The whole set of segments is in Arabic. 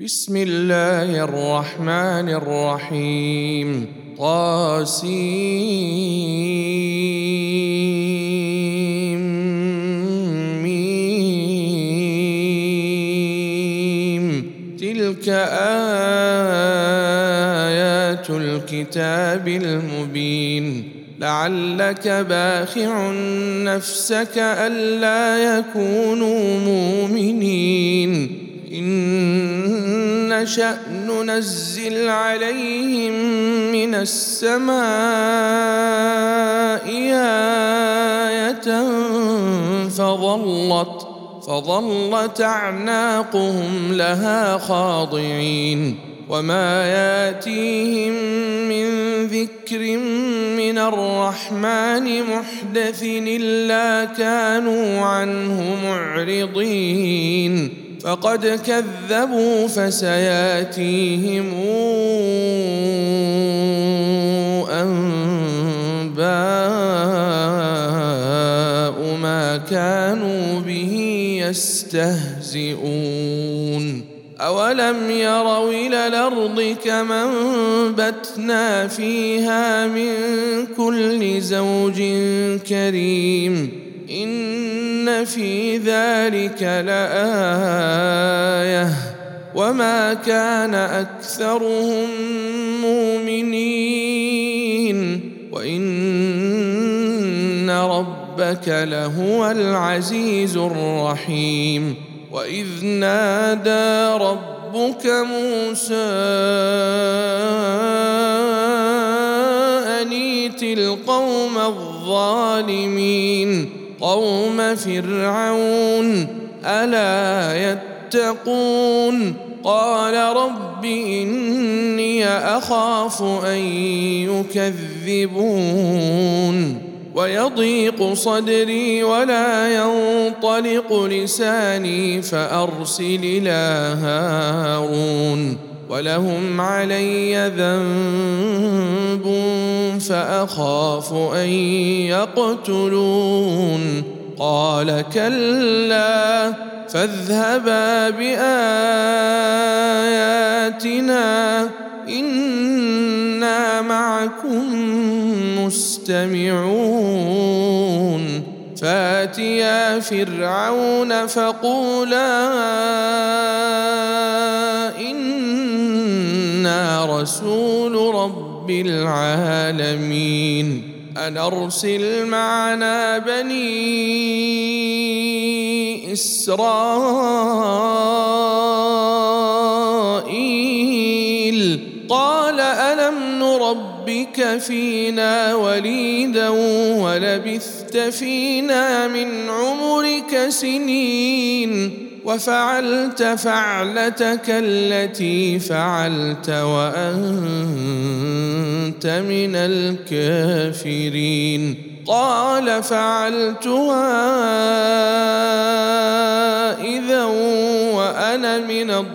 بسم الله الرحمن الرحيم ميم تلك آيات الكتاب المبين لعلك باخع نفسك ألا يكونوا مؤمنين إن نشأ ننزل عليهم من السماء آية فظلت فظلت أعناقهم لها خاضعين. وما ياتيهم من ذكر من الرحمن محدث إلا كانوا عنه معرضين. فقد كذبوا فسياتيهم أنباء ما كانوا به يستهزئون. أولم يروا إلى الأرض كما انبتنا فيها من كل زوج كريم. ان في ذلك لايه وما كان اكثرهم مؤمنين وان ربك لهو العزيز الرحيم واذ نادى ربك موسى انيت القوم الظالمين قوم فرعون ألا يتقون؟ قال رب إني أخاف أن يكذبون. ويضيق صدري ولا ينطلق لساني فأرسل إلى هارون. ولهم علي ذنب فأخاف أن يقتلون. قال كلا فاذهبا بآياتنا إنا معكم مستمعون. فاتيا فرعون فقولا أنا رسول رب العالمين. ان ارسل معنا بني إسرائيل. قال ألم نربك فينا وليدا ولبثت فينا من عمرك سنين؟ وفعلت فعلتك التي فعلت وأنت من الكافرين. قال فعلتها إذا وأنا من الضالين.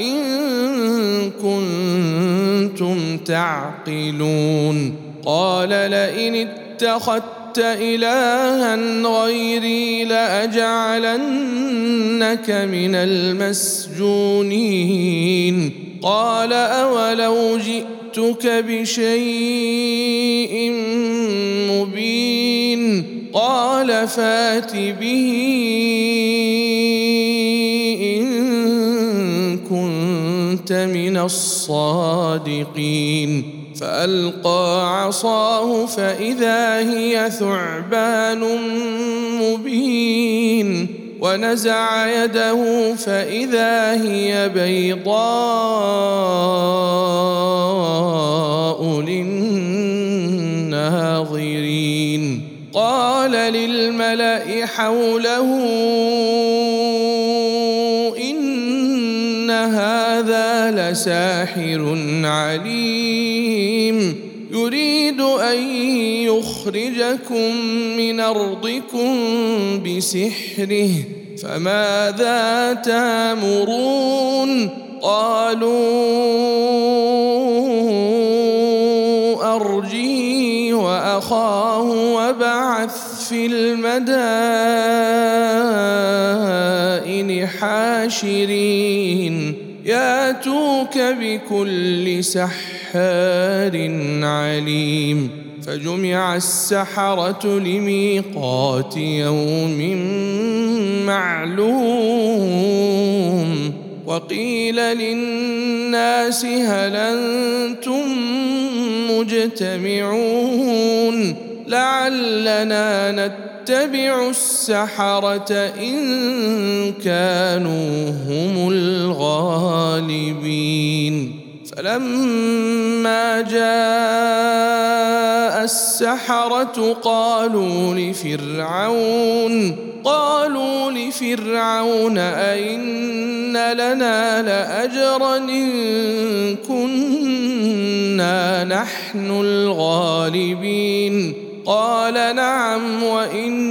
إن كنتم تعقلون. قال لئن اتخذت إلها غيري لأجعلنك من المسجونين. قال أولو جئتك بشيء مبين. قال فات به كنت من الصادقين. فألقى عصاه فإذا هي ثعبان مبين. ونزع يده فإذا هي بيضاء للناظرين. قال للملأ حوله هذا لساحر عليم. يريد أن يخرجكم من أرضكم بسحره فماذا تامرون؟ قالوا أرجه وأخاه وابعث في المدائن حاشرين. ياتوك بكل سحار عليم فجمع السحرة لميقات يوم معلوم وقيل للناس هل أنتم مجتمعون لعلنا نتبع السحرة إن كانوا هم الغالبين. فلما جاء السحرة قالوا لفرعون قالوا لفرعون أئن لنا لأجرا إن كنا نحن الغالبين. قال نعم وإنكم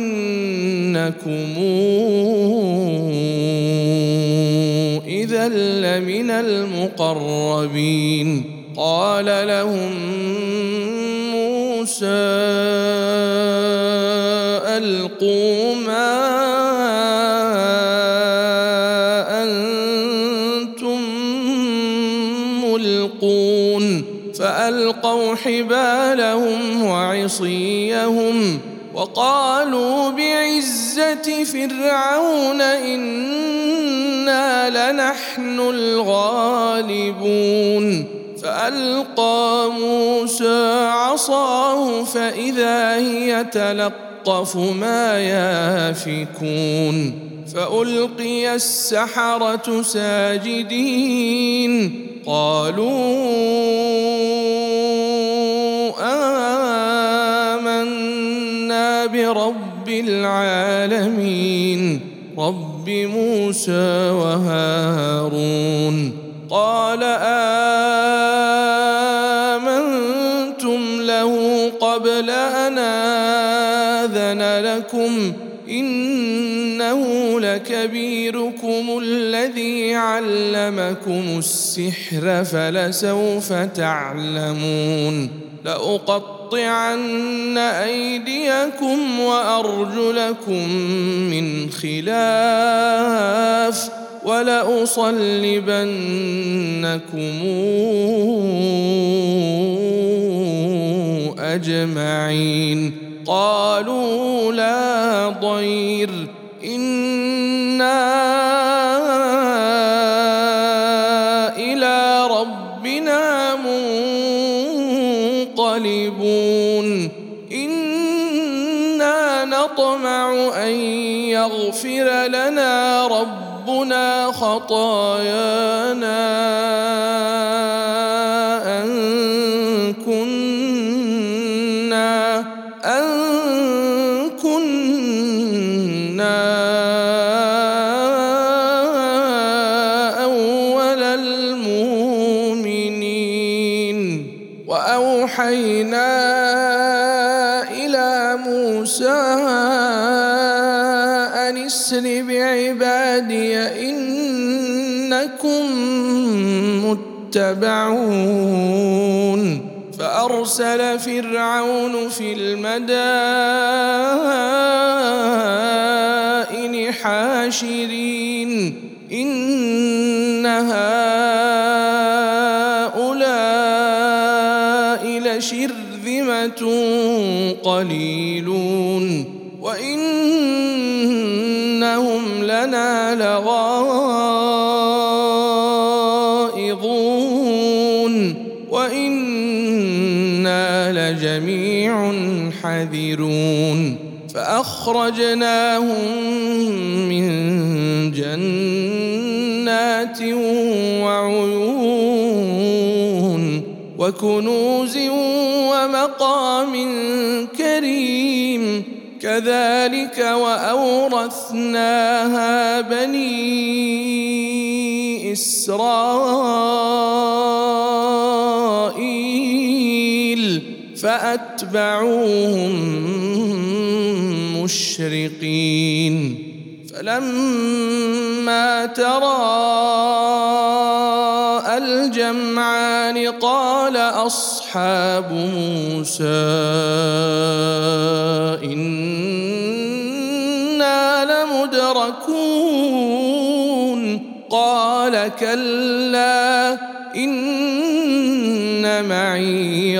إذا لمن المقربين. قال لهم موسى ألقوا ما فألقوا حبالهم وعصيهم وقالوا بعزة فرعون إنا لنحن الغالبون فألقى موسى عصاه فإذا هي تلقف ما يافكون فألقي السحرة ساجدين. قالوا آمنا برب العالمين رب موسى وهارون. قال آمنتم له قبل أن آذن لكم لكبيركم الذي علمكم السحر فلسوف تعلمون لأقطعن أيديكم وأرجلكم من خلاف ولأصلبنكم أجمعين قالوا لا ضير إنا يغفر لنا ربنا خطايانا. اسر بعبادي إنكم متبعون. فأرسل فرعون في المدائن حاشرين. إن هؤلاء لشرذمة قليلون حذرون فأخرجناهم من جنات وعيون وكنوز ومقام كريم. كذلك وأورثناها بني إسرائيل. فأتبعوهم مشرقين. فلما تراءى الجمعان قال أصحاب موسى إنا لمدركون. قال كلا إن معي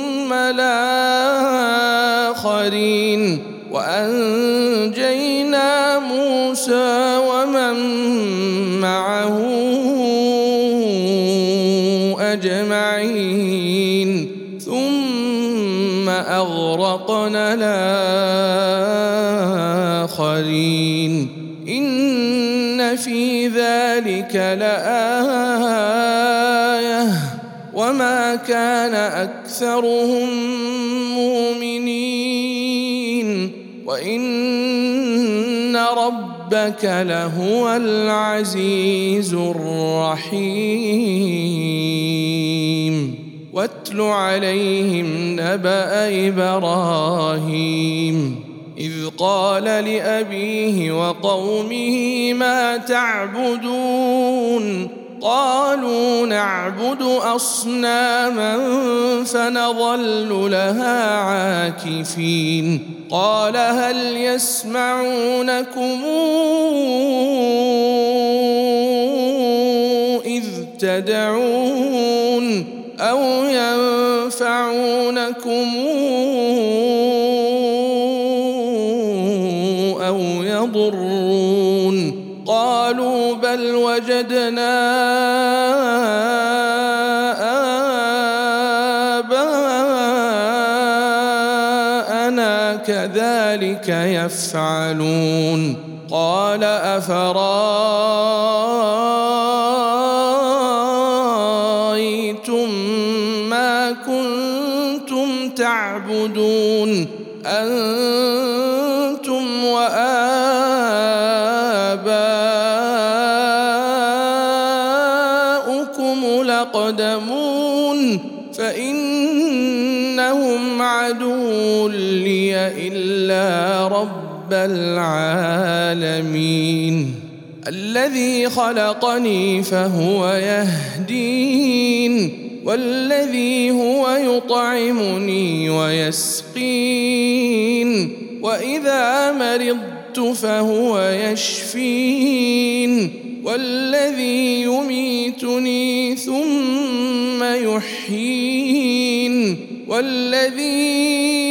الآخرين وأنجينا موسى ومن معه أجمعين ثم أغرقنا الآخرين إن في ذلك لآية وما كان أكثرهم مؤمنين. وإن ربك لهو العزيز الرحيم. واتل عليهم نبأ إبراهيم. إذ قال لأبيه وقومه ما تعبدون؟ قالوا نعبد أصناما فنظل لها عاكفين. قال هل يسمعونكم إذ تدعون أو ينفعونكم بل وجدنا آباءنا كذلك يفعلون قال أفرايتم العالمين. الذي خلقني فهو يهدين والذي هو يطعمني ويسقين وإذا مرضت فهو يشفين والذي يميتني ثم يحيين والذي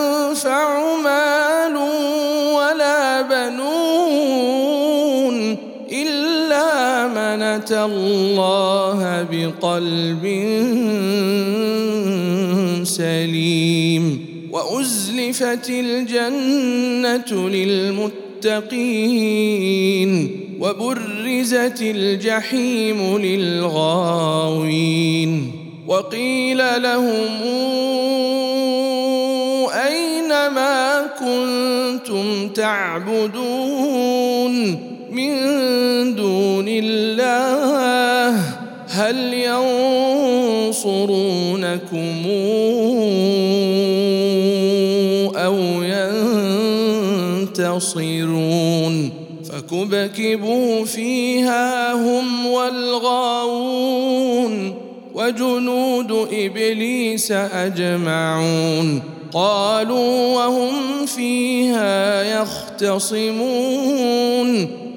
أتى الله بقلب سليم. وأزلفت الجنة للمتقين. وبرزت الجحيم للغاوين. وقيل لهم أين ما كنتم تعبدون؟ من دون الله هل ينصرونكم أو ينتصرون فكبكبوا فيها هم والغاوون وجنود إبليس أجمعون قالوا وهم فيها يختصمون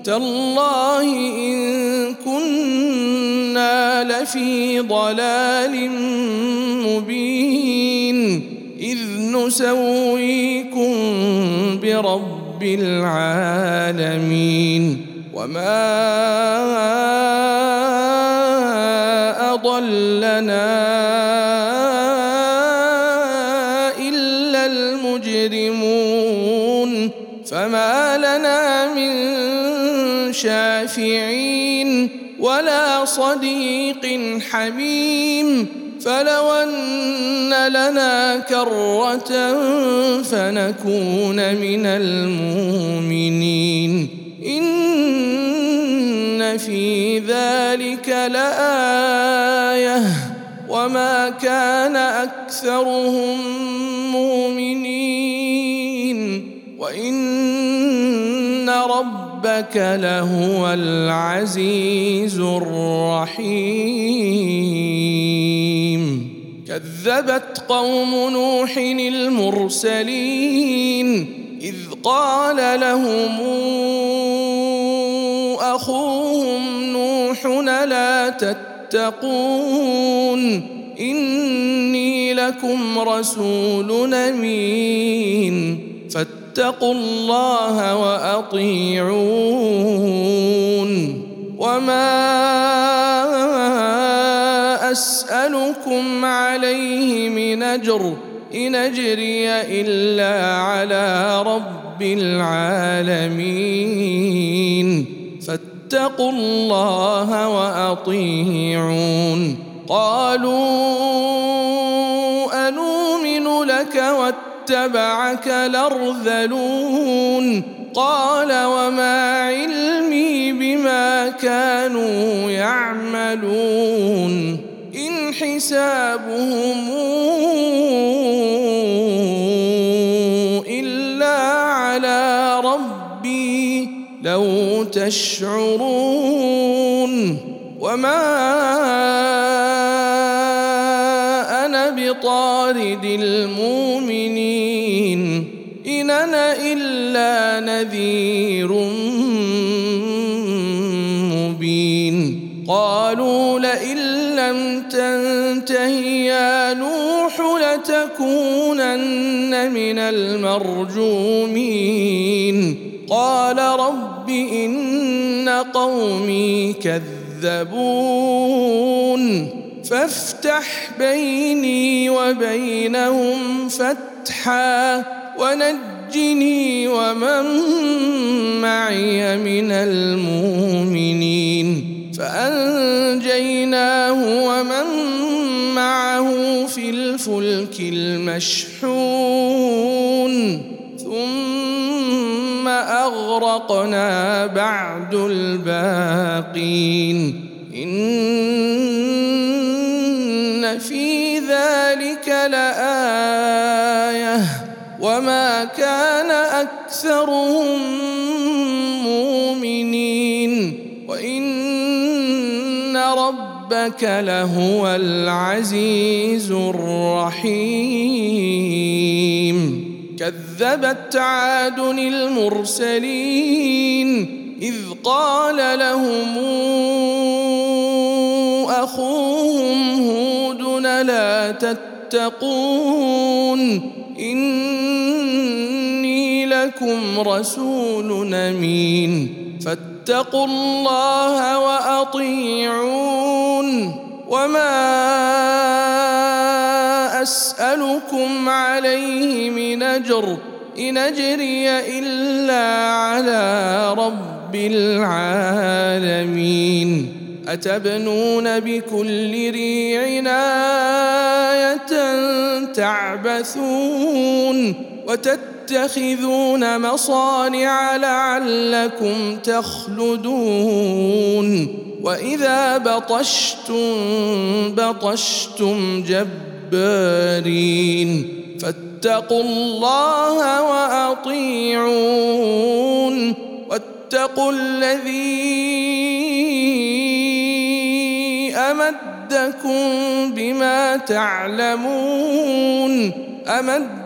تالله إن كنا لفي ضلال مبين إذ نسويكم برب العالمين وما أضلنا صديق حميم فلو أن لنا كرة فنكون من المؤمنين. إن في ذلك لآية. وما كان أكثرهم مؤمنين. وإن ربك لهو العزيز الرحيم. كذبت قوم نوح المرسلين إذ قال لهم أخوهم نوح لا تتقون؟ إني لكم رسول أمين. فاتقوا الله وأطيعون. وما أسألكم عليه من أجر إن أجري إلا على رب العالمين. فاتقوا الله وأطيعون. قالوا أنؤمن لك واتبعك الأرذلون قال وما علمي بما كانوا يعملون إن حسابهم إلا على ربي لو تشعرون وما أنا بطارد المؤمنين نذير مبين. قالوا لئن لم تنته يا نوح لتكونن من المرجومين. قال رب إن قومي كذبون. فافتح بيني وبينهم فتحا ونجني ومن معي من المؤمنين. فأنجيناه ومن معه في الفلك المشحون. ثم أغرقنا بعد الباقين. إن في ذلك لآية. وما كان أكثرهم مؤمنين وإن ربك لهو العزيز الرحيم. كذبت عاد المرسلين إذ قال لهم أخوهم هود لا تتقون لكم رسول أمين. فاتقوا الله وأطيعون. وما أسألكم عليه من أجر إن أجري إلا على رب العالمين. أتبنون بكل ريع آية تعبثون. وتتخذون مصانع لعلكم تخلدون. وإذا بطشتم بطشتم جبارين. فاتقوا الله وأطيعون. واتقوا الذي أمدكم بما تعلمون.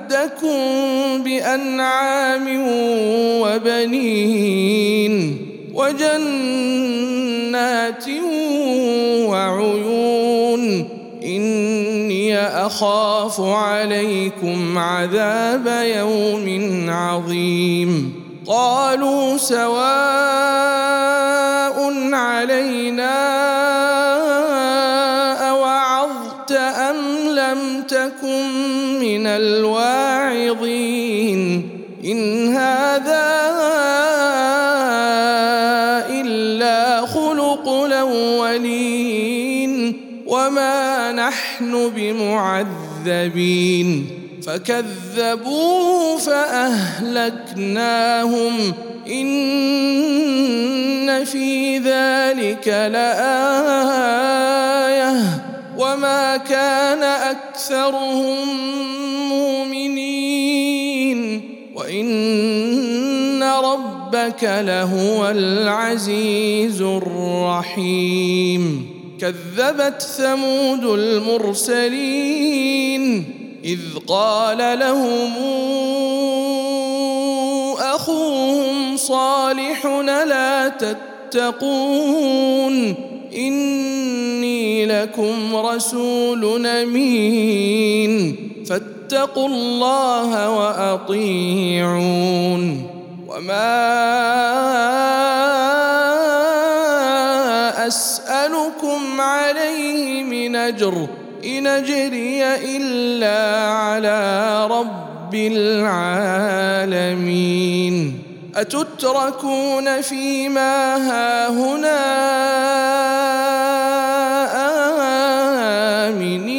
امدكم بأنعام وبنين وجنات وعيون إني أخاف عليكم عذاب يوم عظيم. قالوا سواء علينا تكن من الواعظين خلق الأولين وما نحن بمعذبين فكذبوه فأهلكناهم إن في ذلك لآية وما كان أكثرهم مؤمنين وإن ربك لهو العزيز الرحيم. كذبت ثمود المرسلين إذ قال لهم أخوهم صالح لا تتقون؟ إني لكم رسول أمين. فاتقوا الله وأطيعون. وما أسألكم عليه من أجر إن أجري إلا على رب العالمين أتتركون فيما هاهنا آمنين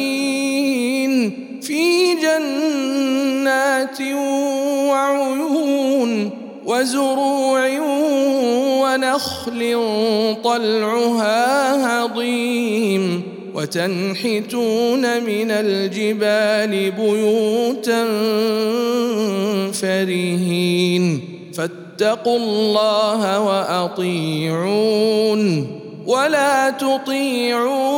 وزروع ونخل طلعها هضيم وتنحتون من الجبال بيوتا فرهين فاتقوا الله وأطيعون ولا تطيعوا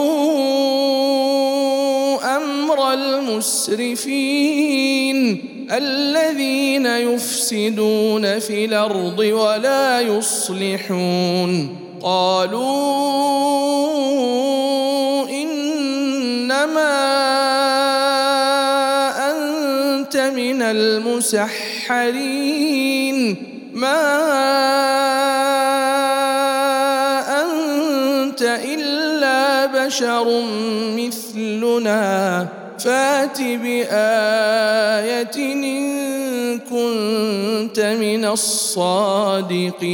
أمر المسرفين الذين يفسدون في الأرض ولا يصلحون. قالوا إنما أنت من المسحرين. ما أنت إلا بشر مثلنا. فات بايه ان كنت من الصادقين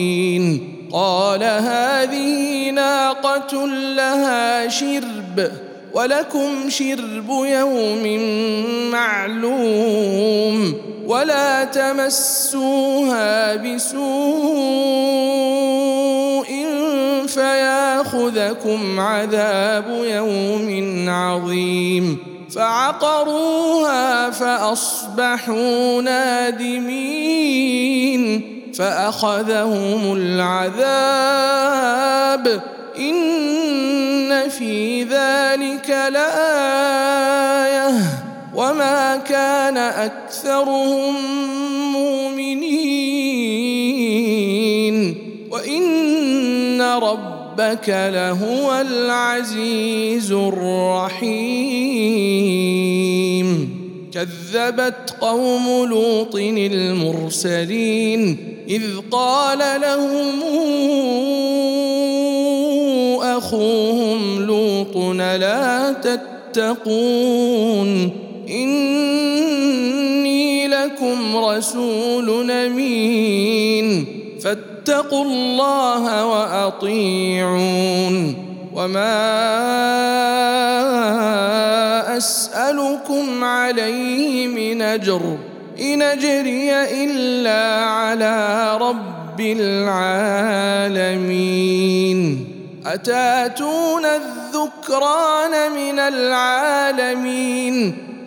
قال هذه ناقه لها شرب ولكم شرب يوم معلوم ولا تمسوها بسوء فياخذكم عذاب يوم عظيم فعقروها فأصبحوا نادمين فأخذهم العذاب إن في ذلك لآية وما كان أكثرهم مؤمنين وإن ربك لهو العزيز الرحيم. كذبت قوم لوط المرسلين إذ قال لهم أخوهم لوط لا تتقون. إني لكم رسول أمين. فاتقوا الله وأطيعون. وما أسألكم عليه من أجر إن أجري إلا على رب العالمين. أتأتون الذكران من العالمين؟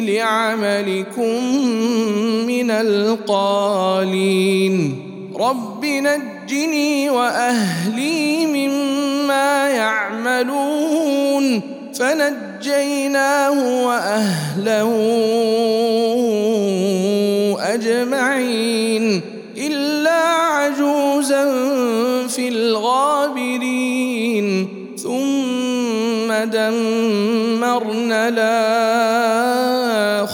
لعملكم من القالين. رب نجني وأهلي مما يعملون. فنجيناه وأهله أجمعين. إلا عجوزا في الغابرين. ثم دمرنا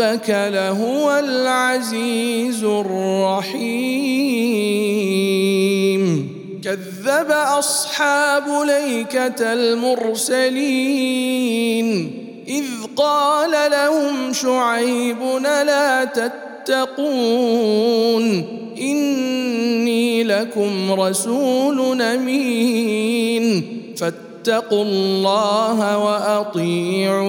ربك لهو العزيز الرحيم. كذب أصحاب ليكة المرسلين. إذ قال لهم شعيب لا تتقون؟ إني لكم رسول أمين. فاتقوا الله وأطيعون.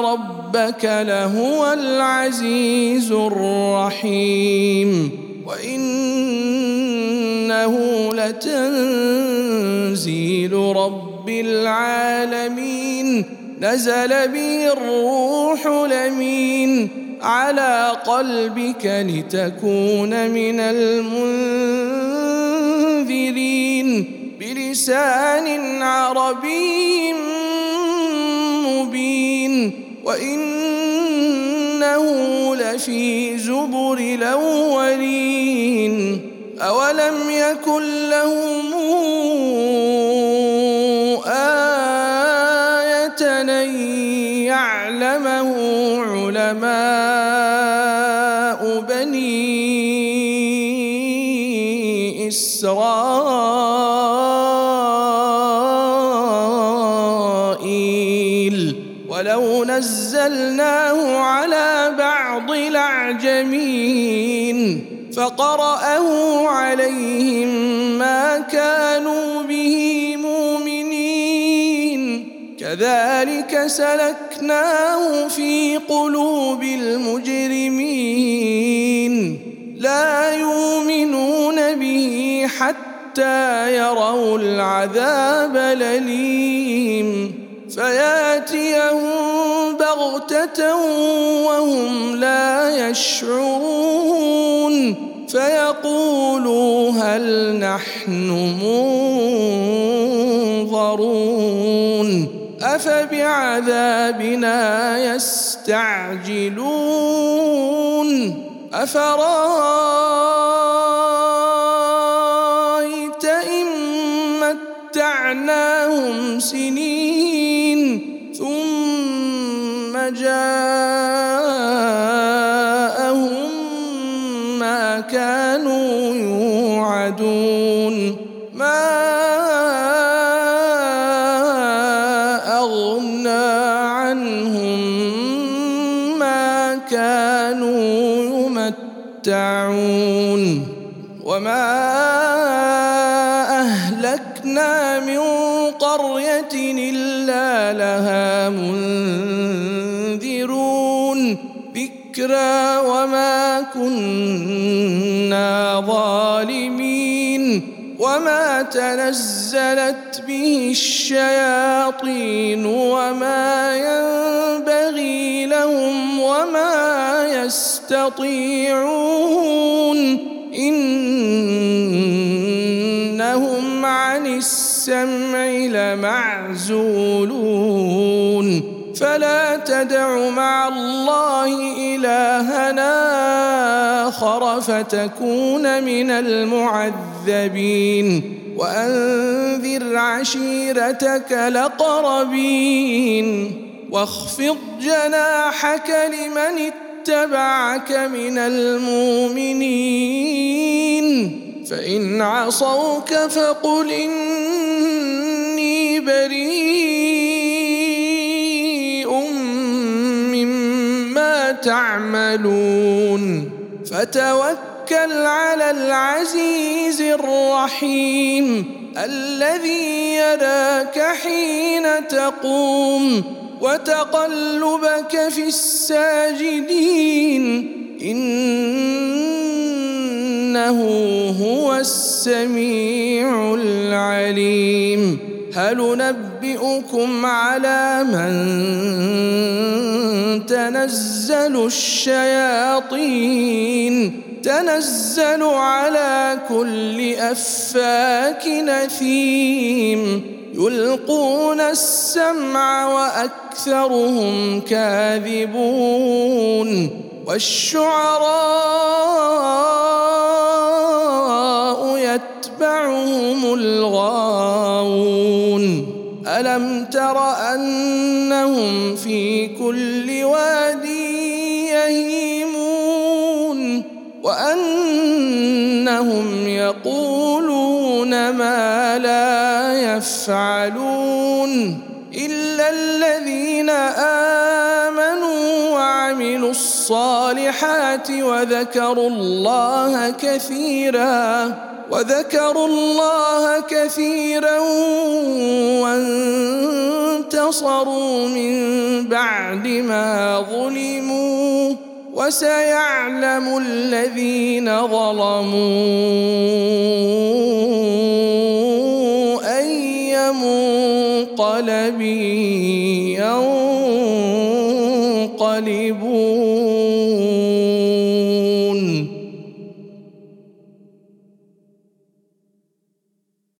ربك لهو العزيز الرحيم وإنه لتنزيل رب العالمين نزل به الروح لمين على قلبك لتكون من المنذرين بلسان عربي وإنه لفي زبر الأولين. أولم يكن لهم آية أن يعلمه علماء بني إسرائيل؟ ولو نزلناه على بعض الأعجمين فقرأه عليهم ما كانوا به مؤمنين كذلك سلكناه في قلوب المجرمين لا يؤمنون به حتى يروا العذاب الأليم فياتيهم بغتة وهم لا يشعرون فيقولوا هل نحن منظرون أفبعذابنا يستعجلون أفرأيت إن متعناهم سنين جاءهم ما كانوا يوعدون. ما أغنى عنهم ما كانوا يمتعون. وما تنزلت به الشياطين وما ينبغي لهم وما يستطيعون إنهم عن السمع لمعزولون فلا تدع مع الله إلهنا آخر فتكون من المعذبين وأنذر عشيرتك لقربين واخفض جناحك لمن اتبعك من المؤمنين فإن عصوك فقل إني بريء مما تعملون فتوكل على العزيز الرحيم الذي يراك حين تقوم وتقلبك في الساجدين إنه هو السميع العليم هل ننبئكم على من تنزل الشياطين تنزل على كل أفاك نثيم. يلقون السمع وأكثرهم كاذبون. والشعراء يتبعهم الغاوون. ألم تر أنهم في يفعلون إلا الذين آمنوا وعملوا الصالحات وذكروا الله كثيرا وذكروا الله كثيرا وانتصروا من بعد ما ظلموا وسيعلم الذين ظلموا. منقلب ينقلبون